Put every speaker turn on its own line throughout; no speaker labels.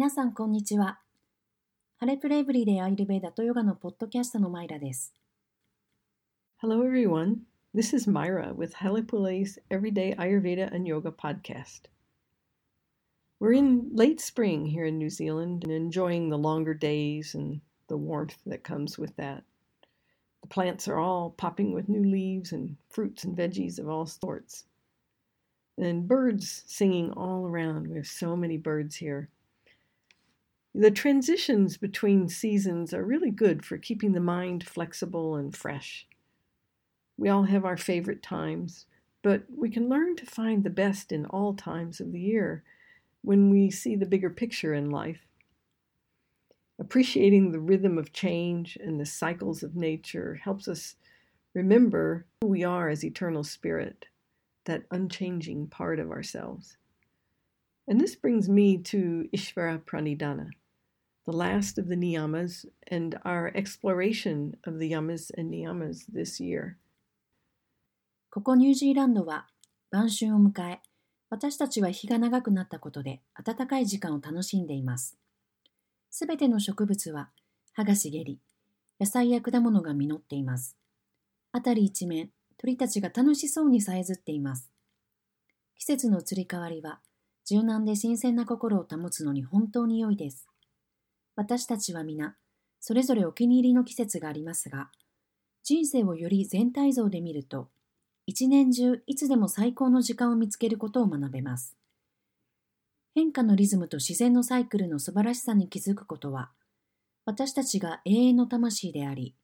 皆さん、こんにちは。ハレプレイブリでアイルベーダとヨガのポッドキャストのマイラです。
Hello, everyone. This is Myra with Halepule's Everyday Ayurveda and Yoga podcast. We're in late spring here in New Zealand and enjoying the longer days and the warmth that comes with that. The plants are all popping with new leaves and fruits and veggies of all sorts. And birds singing all around. We have so many birds here. The transitions between seasons are really good for keeping the mind flexible and fresh. We all have our favorite times, but we can learn to find the best in all times of the year when we see the bigger picture in life. Appreciating the rhythm of change and the cycles of nature helps us remember who we are as eternal spirit, that unchanging part of ourselves. And this brings me to Ishvara Pranidhana the last of the niyamas, and our exploration of the yamas and niyamas this year.
ここニュージーランドは晩春を迎え、私たちは日が長くなったことで暖かい時間を楽しんでいます。すべての植物は葉が茂り、野菜や果物が実っています。あたり一面、鳥たちが楽しそうにさえずっています。季節の移り変わりは、柔軟で新鮮な心を保つのに本当に良いです。私たちは皆、それぞれお気に入りの季節がありますが、人生をより全体像で見ると、一年中いつでも最高の時間を見つけることを学べます。変化のリズムと自然のサイクルの素晴らしさに気づくことは、私たちが永遠の魂であり、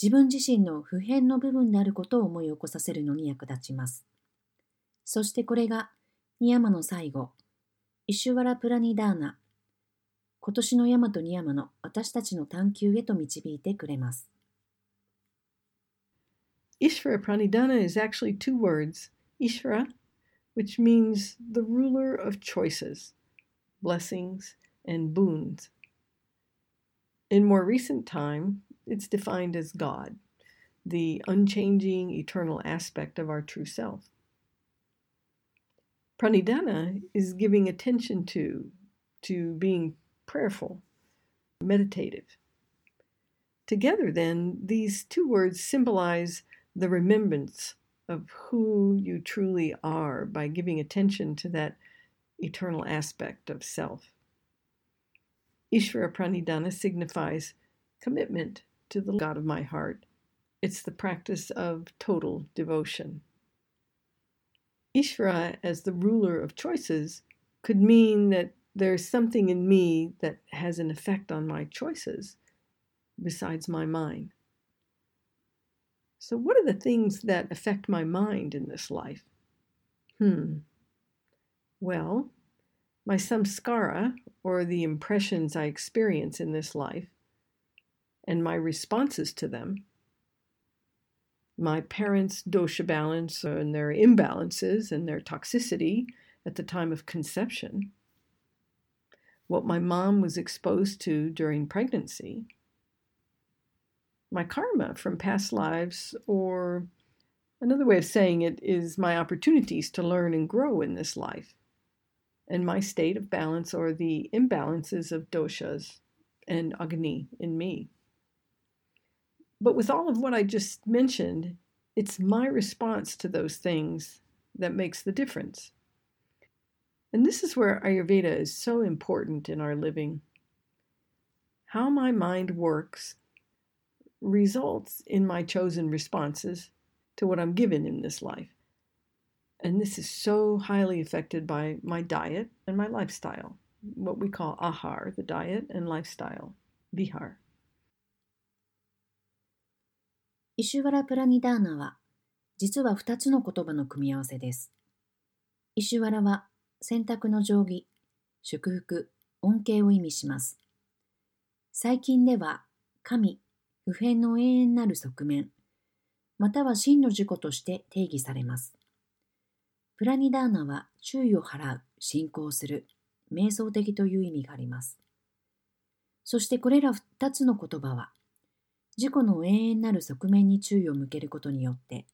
自分自身の普遍の部分であることを思い起こさせるのに役立ちます。そしてこれが、ニヤマの最後、イシュワラ・プラニダーナ今年の山とニヤマの私たちの探求へと導いてくれます。
Ishvara Pranidhana is actually two words. Ishvara, which means the ruler of choices, blessings, and boons. In more recent time, it's defined as God, the unchanging, eternal aspect of our true self. Pranidhana is giving attention to, to being prayerful, meditative. Together, then, these two words symbolize the remembrance of who you truly are by giving attention to that eternal aspect of self. Ishvara Pranidhana signifies commitment to the God of my heart. It's the practice of total devotion. Ishvara, as the ruler of choices, could mean that there's something in me that has an effect on my choices besides my mind. So, what are the things that affect my mind in this life? Hmm. Well, my samskara, or the impressions I experience in this life, and my responses to them, my parents' dosha balance and their imbalances and their toxicity at the time of conception what my mom was exposed to during pregnancy, my karma from past lives, or another way of saying it is my opportunities to learn and grow in this life, and my state of balance or the imbalances of doshas and agni in me. But with all of what I just mentioned, it's my response to those things that makes the difference. And this is where Ayurveda is so important in our living. How my mind works results in my chosen responses to what I'm given in this life. And this is so highly affected by my diet and my lifestyle, what we call ahar, the diet, and lifestyle, vihar.
イシュワラ・プラニダーナは実は2つの言葉の組み合わせです。イシュワラは 選択の定規、祝福、恩恵を意味します。最近では、神、普遍の永遠なる側面、または真の自己として定義されます。プラニダーナは注意を払う、信仰する、瞑想的という意味があります。そしてこれら二つの言葉は、自己の永遠なる側面に注意を向けることによって、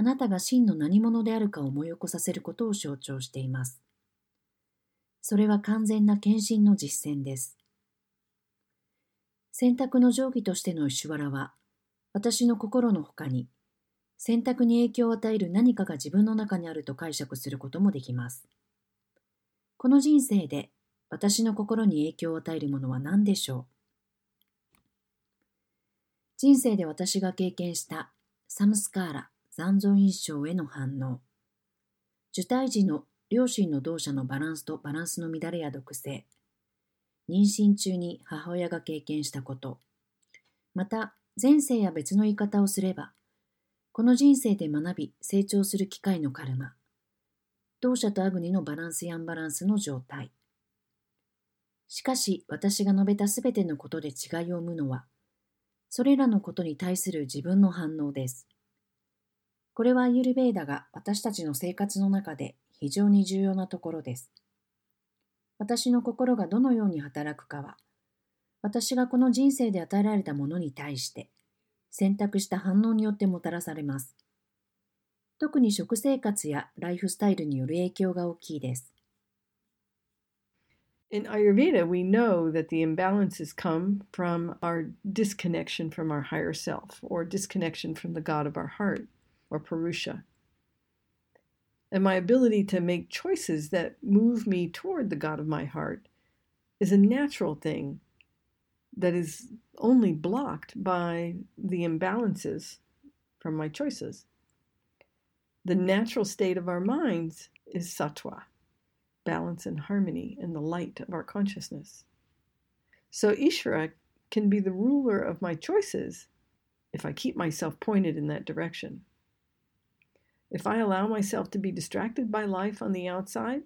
あなたが真の何者であるかを思い起こさせることを象徴しています。それは完全な献身の実践です。選択の定規としての石原は、私の心のほかに、選択に影響を与える何かが自分の中にあると解釈することもできます。この人生で私の心に影響を与えるものは何でしょう？人生で私が経験したサムスカーラ残存印象への反応。受胎時の両親の同社のバランスとバランスの乱れや毒性。妊娠中に母親が経験したこと。また前世や別の言い方をすればこの人生で学び成長する機会のカルマ。同社とアグニのバランスやアンバランスの状態。しかし私が述べたすべてのことで違いを生むのはそれらのことに対する自分の反応です。これはユルベーダが私たちの生活の中で非常に重要なところです。私の心がどのように働くかは、私がこの人生で与えられたものに対して選択した反応によってもたらされます。特に食生活やライフスタイルによる影響が大きいです。
In Ayurveda, we know that the imbalances come from our disconnection from our higher self or disconnection from the God of our heart or Purusha. And my ability to make choices that move me toward the God of my heart is a natural thing that is only blocked by the imbalances from my choices. The natural state of our minds is sattva balance and harmony in the light of our consciousness. So Ishvara can be the ruler of my choices if I keep myself pointed in that direction. If I allow myself to be distracted by life on the outside,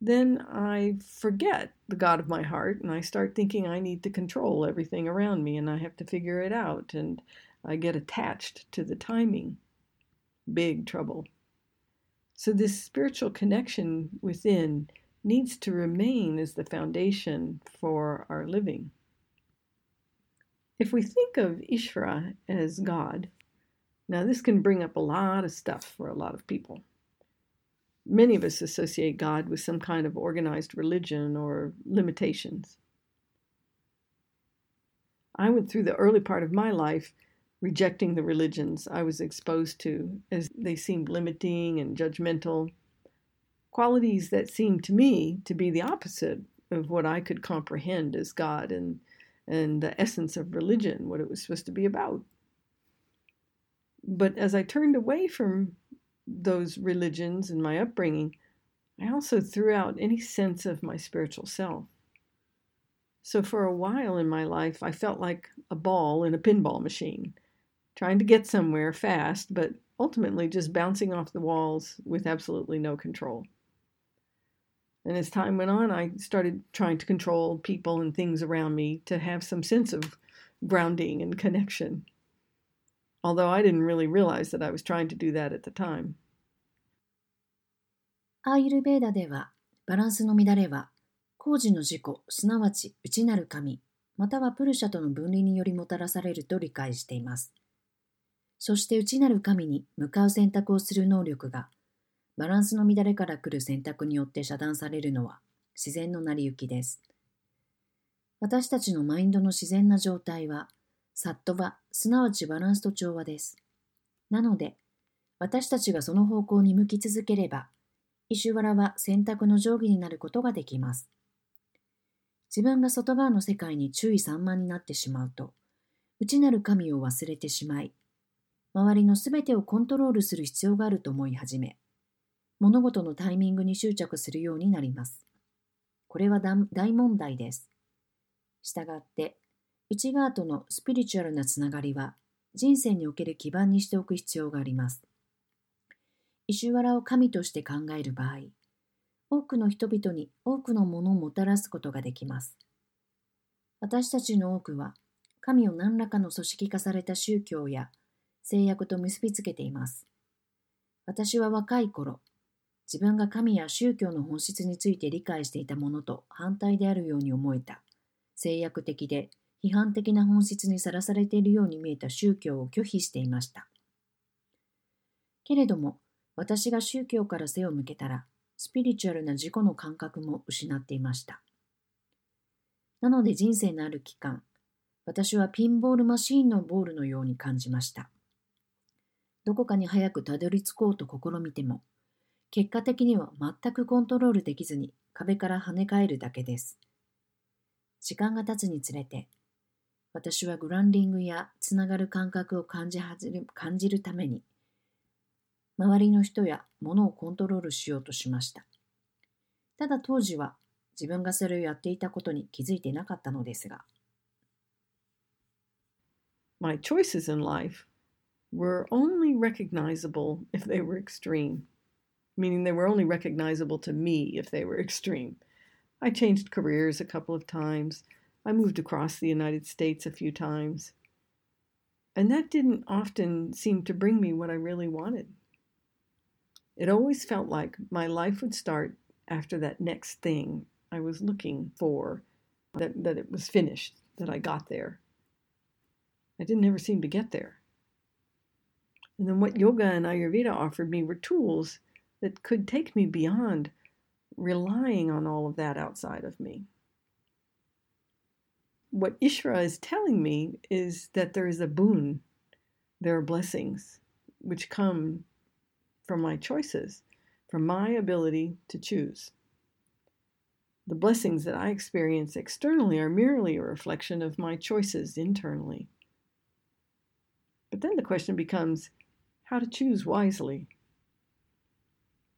then I forget the God of my heart and I start thinking I need to control everything around me and I have to figure it out and I get attached to the timing. Big trouble. So, this spiritual connection within needs to remain as the foundation for our living. If we think of Ishvara as God, now this can bring up a lot of stuff for a lot of people. Many of us associate God with some kind of organized religion or limitations. I went through the early part of my life rejecting the religions I was exposed to, as they seemed limiting and judgmental. Qualities that seemed to me to be the opposite of what I could comprehend as God and, and the essence of religion, what it was supposed to be about. But as I turned away from those religions and my upbringing, I also threw out any sense of my spiritual self. So for a while in my life, I felt like a ball in a pinball machine trying to get somewhere fast, but ultimately just bouncing off the walls with absolutely no control. And as time went on, I started trying to control people and things around me to have some sense of grounding and connection. Although I didn't really realize that I was trying to do that at the time.
アーユルベーダでは、バランスの乱れは、工事の事故、すなわち内なる神、またはプルシャとの分離によりもたらされると理解しています。そして内なる神に向かう選択をする能力が、バランスの乱れから来る選択によって遮断されるのは自然の成り行きです。私たちのマインドの自然な状態は、サットバ、すなわちバランスと調和です。なので、私たちがその方向に向き続ければ、イシュワラは選択の定規になることができます。自分が外側の世界に注意散漫になってしまうと、内なる神を忘れてしまい、周りのすべてをコントロールする必要があると思い始め、物事のタイミングに執着するようになります。これは大問題です。したがって、内側とのスピリチュアルなつながりは、人生における基盤にしておく必要があります。イシュワラを神として考える場合、多くの人々に多くのものをもたらすことができます。私たちの多くは、神を何らかの組織化された宗教や制約と結びつけています。私は若い頃、自分が神や宗教の本質について理解していたものと反対であるように思えた、制約的で批判的な本質にさらされているように見えた宗教を拒否していました。けれども、私が宗教から背を向けたら、スピリチュアルな自己の感覚も失っていました。なので人生のある期間、私はピンボールマシーンのボールのように感じました。どこかに早くたどり着こうと試みても、結果的には全くコントロールできずに壁から跳ね返るだけです。時間が経つにつれて、私はグランディングやつながる感覚を感じる感じるために、周りの人や物をコントロールしようとしました。ただ当時は自分がそれをやっていたことに気づいてなかったのですが。
My choices in life were only recognizable if they were extreme, meaning they were only recognizable to me if they were extreme. I changed careers a couple of times. I moved across the United States a few times. And that didn't often seem to bring me what I really wanted. It always felt like my life would start after that next thing I was looking for, that, that it was finished, that I got there. I didn't ever seem to get there. And then what yoga and Ayurveda offered me were tools that could take me beyond relying on all of that outside of me. What Ishra is telling me is that there is a boon, there are blessings which come from my choices, from my ability to choose. The blessings that I experience externally are merely a reflection of my choices internally. But then the question becomes how to choose wisely.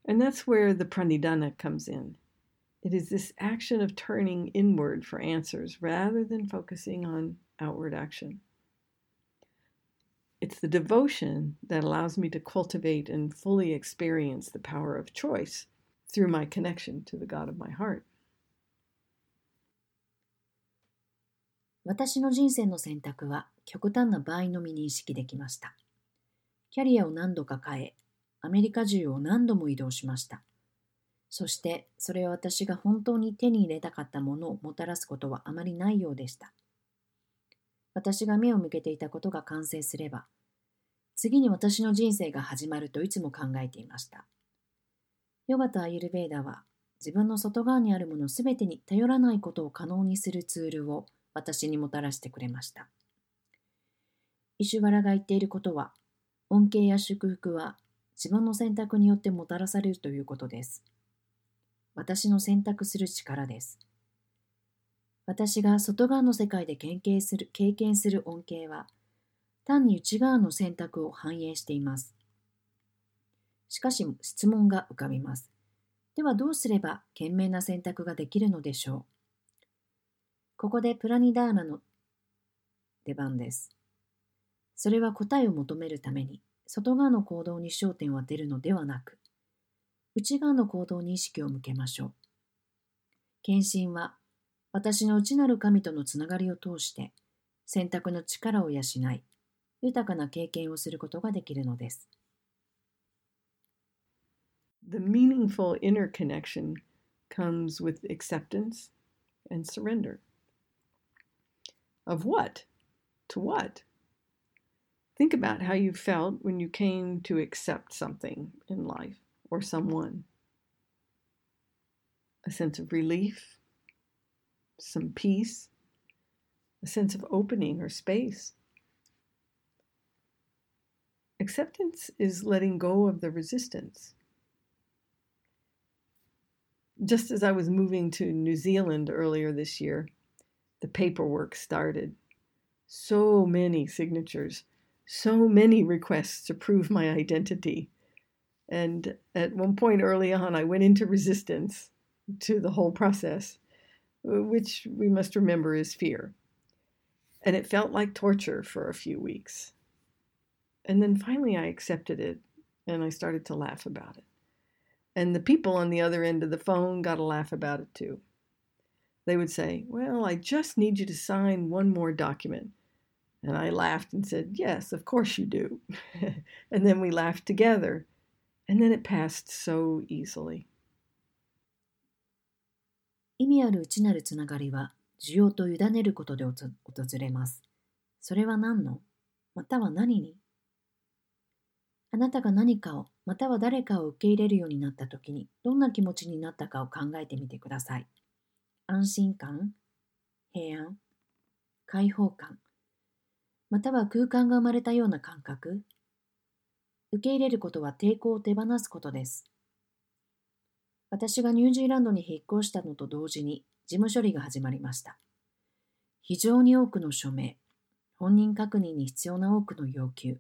And that's where the pranidhana comes in. It is this action of turning inward for answers rather than focusing on outward action. It's the devotion that allows me to cultivate and fully experience the power of choice through my connection to the God of my heart.
私の人生の選択は極端な場合のみ認識できました。キャリアを何度か変え、アメリカ中を何度も移動しました。 そしてそれは私が本当に手に入れたかったものをもたらすことはあまりないようでした。私が目を向けていたことが完成すれば、次に私の人生が始まるといつも考えていました。ヨガとアユルベーダは自分の外側にあるものすべてに頼らないことを可能にするツールを私にもたらしてくれました。イシュワラが言っていることは、恩恵や祝福は自分の選択によってもたらされるということです。私の選択する力です。私が外側の世界で経験する経験する恩恵は、単に内側の選択を反映しています。しかし質問が浮かびます。ではどうすれば賢明な選択ができるのでしょうここでプラニダーナの出番です。それは答えを求めるために外側の行動に焦点を当てるのではなく、内側の行動に意識を向けましょう。献身は私の内なる神とのつながりを通して選択の力を養い、豊かな経験をすることができるのです。
The meaningful inner connection comes with acceptance and surrender. Of what? To what? Think about how you felt when you came to accept something in life or someone. A sense of relief, some peace, a sense of opening or space. Acceptance is letting go of the resistance. Just as I was moving to New Zealand earlier this year, the paperwork started. So many signatures, so many requests to prove my identity. And at one point early on, I went into resistance to the whole process, which we must remember is fear. And it felt like torture for a few weeks. And then finally, I accepted it and I started to laugh about it. And the people on the other end of the phone got a laugh about it too they would say, Well, I just need you to sign one more document. And I laughed and said, Yes, of course you do. and then we laughed together. And then it passed so easily.
意味ある内なるつながりは需要と委ねることで訪れます。それは何の？または何に？あなたが何かをまたは誰かを受け入れるようになった時にどんな気持ちになったかを考えてみてください。安心感、平安、解放感、または空間が生まれたような感覚。受け入れることは抵抗を手放すことです。私がニュージーランドに引っ越したのと同時に事務処理が始まりました。非常に多くの署名、本人確認に必要な多くの要求。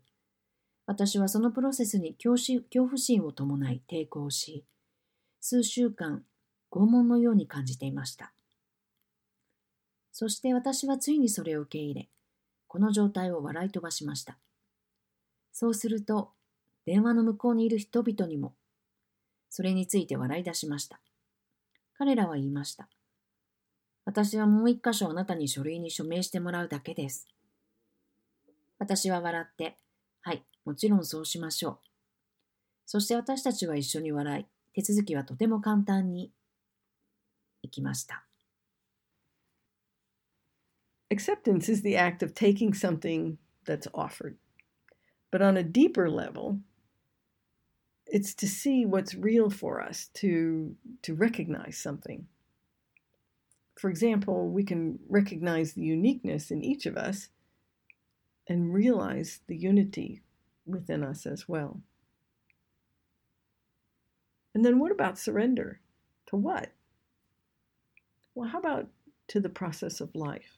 私はそのプロセスに恐怖心を伴い抵抗し、数週間拷問のように感じていました。そして私はついにそれを受け入れ、この状態を笑い飛ばしました。そうすると、電話の向こうにいる人々にも、それについて笑い出しました。彼らは言いました。私はもう一箇所あなたに書類に署名してもらうだけです。私は笑って、はい、もちろんそうしましょう。そして私たちは一緒に笑い、手続きはとても簡単にいきました。
Acceptance is the act of taking something that's offered. But on a deeper level, it's to see what's real for us, to, to recognize something. For example, we can recognize the uniqueness in each of us and realize the unity within us as well. And then what about surrender? To what? Well, how about to the process of life?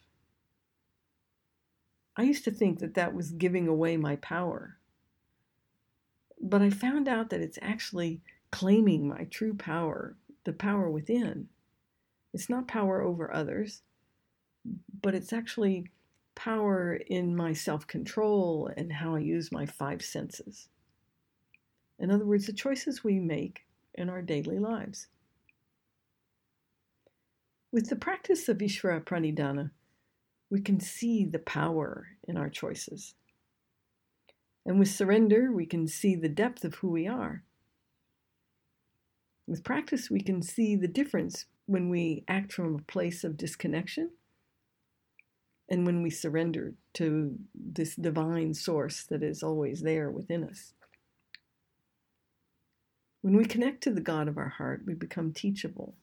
I used to think that that was giving away my power. But I found out that it's actually claiming my true power, the power within. It's not power over others, but it's actually power in my self control and how I use my five senses. In other words, the choices we make in our daily lives. With the practice of Ishvara Pranidhana, we can see the power in our choices. And with surrender, we can see the depth of who we are. With practice, we can see the difference when we act from a place of disconnection and when we surrender to this divine source that is always there within us. When we connect to the God of our heart, we become teachable,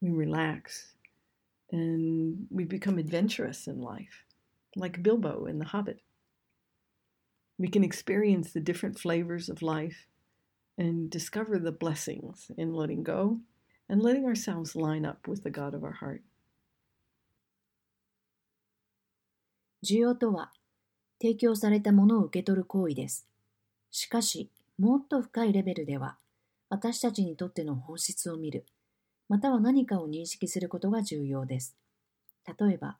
we relax, and we become adventurous in life, like Bilbo in The Hobbit. We can experience the different flavors of life and discover the blessings in letting go and letting ourselves line up with the God of our heart.
需要とは、提供されたものを受け取る行為です。しかし、もっと深いレベルでは、私たちにとっての本質を見る、または何かを認識することが重要です。例えば、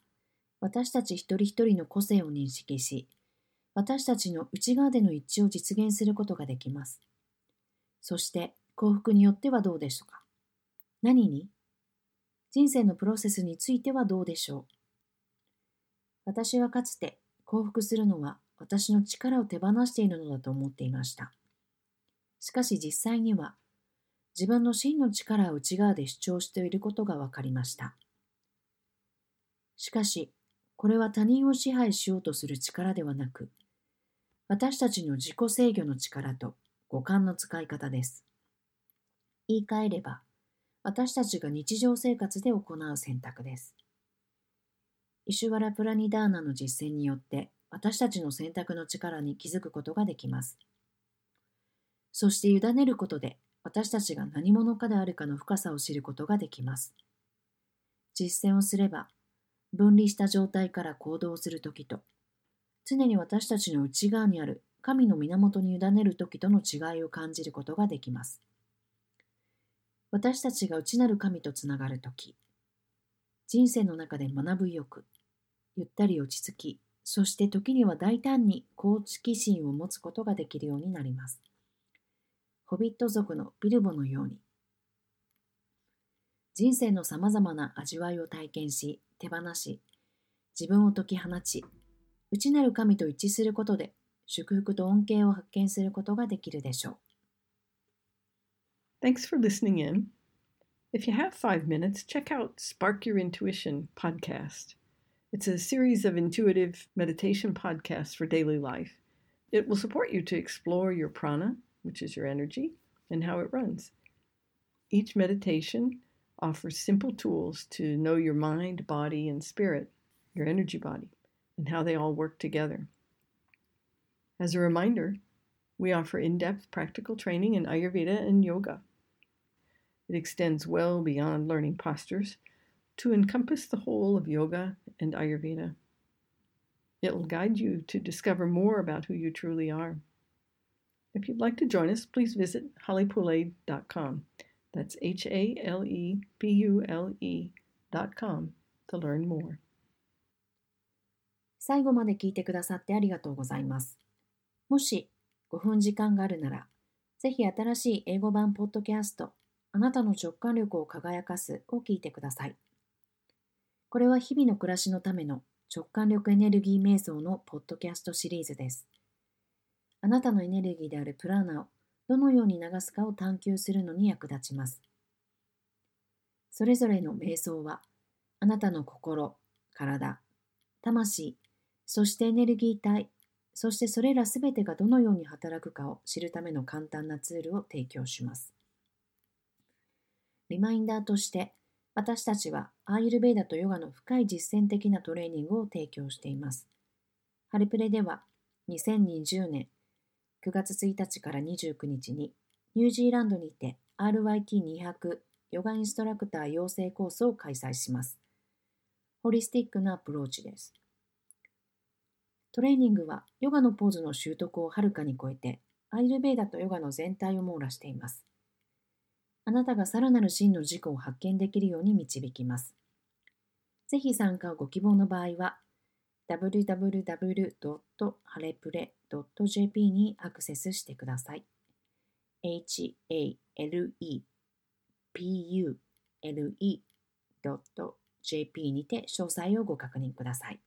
私たち一人一人の個性を認識し、私たちの内側での一致を実現することができます。そして、幸福によってはどうでしょうか？何に？人生のプロセスについてはどうでしょう？私はかつて幸福するのは私の力を手放しているのだと思っていました。しかし実際には自分の真の力を内側で主張していることが分かりました。しかし、これは他人を支配しようとする力ではなく、私たちの自己制御の力と五感の使い方です。言い換えれば、私たちが日常生活で行う選択です。イシュワラ・プラニダーナの実践によって私たちの選択の力に気づくことができます。そして委ねることで私たちが何者かであるかの深さを知ることができます。実践をすれば分離した状態から行動するときと常に私たちの内側にある神の源に委ねるときとの違いを感じることができます。私たちが内なる神とつながるとき、人生の中で学ぶ意欲、ゆったり落ち着き、そして時には大胆に好奇心を持つことができるようになります。ホビット族のビルボのように。人生のさまざまな味わいを体験し、手放し、自分を解き放ち、内なる神と一致することで、祝福と恩恵を発見することができるでしょ
う。Thanks for listening in. If you have five minutes, check out Spark Your Intuition podcast. It's a series of intuitive meditation podcasts for daily life. It will support you to explore your prana, which is your energy, and how it runs. Each meditation offers simple tools to know your mind, body, and spirit, your energy body, and how they all work together. As a reminder, we offer in depth practical training in Ayurveda and yoga. It extends well beyond learning postures to encompass the whole of yoga and Ayurveda. It will guide you to discover more about who you truly are. If you'd like to join us, please visit halepule.com. That's H A L E P U L E dot com to learn more.
最後まで聞いてくださってありがとうございます。もし5分時間があるなら、ぜひ新しい英語版ポッドキャスト、あなたの直感力を輝かすを聞いてください。これは日々の暮らしのための直感力エネルギー瞑想のポッドキャストシリーズです。あなたのエネルギーであるプラーナをどのように流すかを探求するのに役立ちます。それぞれの瞑想は、あなたの心、体、魂、そしてエネルギー体、そしてそれらすべてがどのように働くかを知るための簡単なツールを提供します。リマインダーとして、私たちはアーユルベーダとヨガの深い実践的なトレーニングを提供しています。ハリプレでは2020年9月1日から29日にニュージーランドにて RYT200 ヨガインストラクター養成コースを開催します。ホリスティックなアプローチです。トレーニングはヨガのポーズの習得をはるかに超えてアイルベーダとヨガの全体を網羅しています。あなたがさらなる真の自己を発見できるように導きます。ぜひ参加をご希望の場合は www.halepre.jp にアクセスしてください。halepule.jp にて詳細をご確認ください。